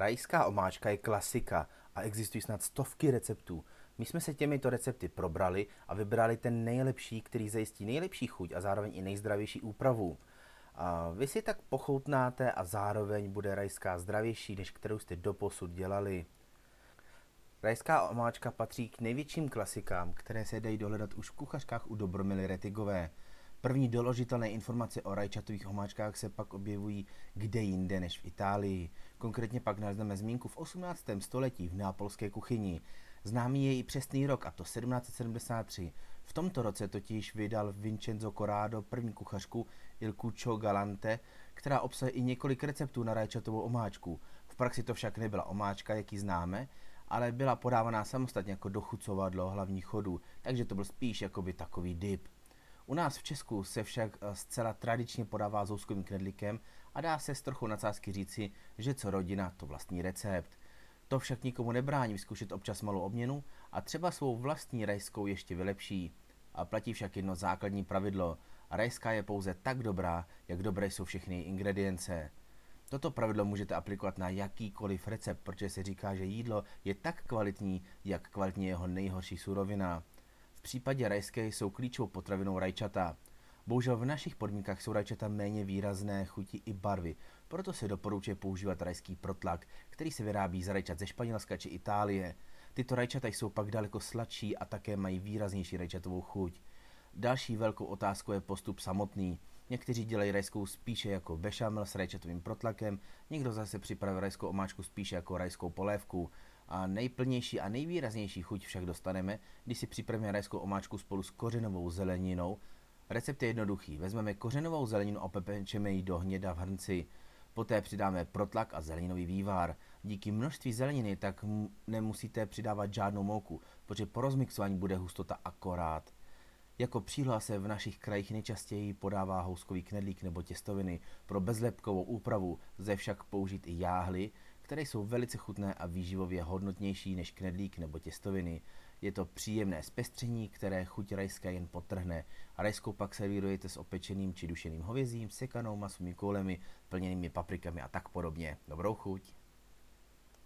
Rajská omáčka je klasika a existují snad stovky receptů. My jsme se těmito recepty probrali a vybrali ten nejlepší, který zajistí nejlepší chuť a zároveň i nejzdravější úpravu. A vy si tak pochoutnáte a zároveň bude rajská zdravější, než kterou jste doposud dělali. Rajská omáčka patří k největším klasikám, které se dají dohledat už v kuchařkách u Dobromily Retigové. První doložitelné informace o rajčatových omáčkách se pak objevují kde jinde než v Itálii. Konkrétně pak nalezneme zmínku v 18. století v neapolské kuchyni. Známý je i přesný rok, a to 1773. V tomto roce totiž vydal Vincenzo Corrado první kuchařku Il Cuccio Galante, která obsahuje i několik receptů na rajčatovou omáčku. V praxi to však nebyla omáčka, jak ji známe, ale byla podávaná samostatně jako dochucovadlo hlavních chodů, takže to byl spíš jakoby takový dip. U nás v Česku se však eh, zcela tradičně podává s houskovým knedlíkem a dá se s trochu nadsázky říci, že co rodina, to vlastní recept. To však nikomu nebrání vyzkoušet občas malou obměnu a třeba svou vlastní rajskou ještě vylepší. A platí však jedno základní pravidlo. Rajská je pouze tak dobrá, jak dobré jsou všechny ingredience. Toto pravidlo můžete aplikovat na jakýkoliv recept, protože se říká, že jídlo je tak kvalitní, jak kvalitní jeho nejhorší surovina. V případě rajské jsou klíčovou potravinou rajčata. Bohužel v našich podmínkách jsou rajčata méně výrazné chuti i barvy, proto se doporučuje používat rajský protlak, který se vyrábí z rajčat ze Španělska či Itálie. Tyto rajčata jsou pak daleko sladší a také mají výraznější rajčatovou chuť. Další velkou otázkou je postup samotný. Někteří dělají rajskou spíše jako bešamel s rajčatovým protlakem, někdo zase připraví rajskou omáčku spíše jako rajskou polévku. A nejplnější a nejvýraznější chuť však dostaneme, když si připravíme rajskou omáčku spolu s kořenovou zeleninou. Recept je jednoduchý. Vezmeme kořenovou zeleninu a pepečeme ji do hněda v hrnci. Poté přidáme protlak a zeleninový vývar. Díky množství zeleniny tak nemusíte přidávat žádnou mouku, protože po rozmixování bude hustota akorát. Jako příloha se v našich krajích nejčastěji podává houskový knedlík nebo těstoviny. Pro bezlepkovou úpravu lze však použít i jáhly, které jsou velice chutné a výživově hodnotnější než knedlík nebo těstoviny. Je to příjemné zpestření, které chuť rajské jen potrhne. Rajskou pak servírujete s opečeným či dušeným hovězím, sekanou masovými koulemi, plněnými paprikami a tak podobně. Dobrou chuť!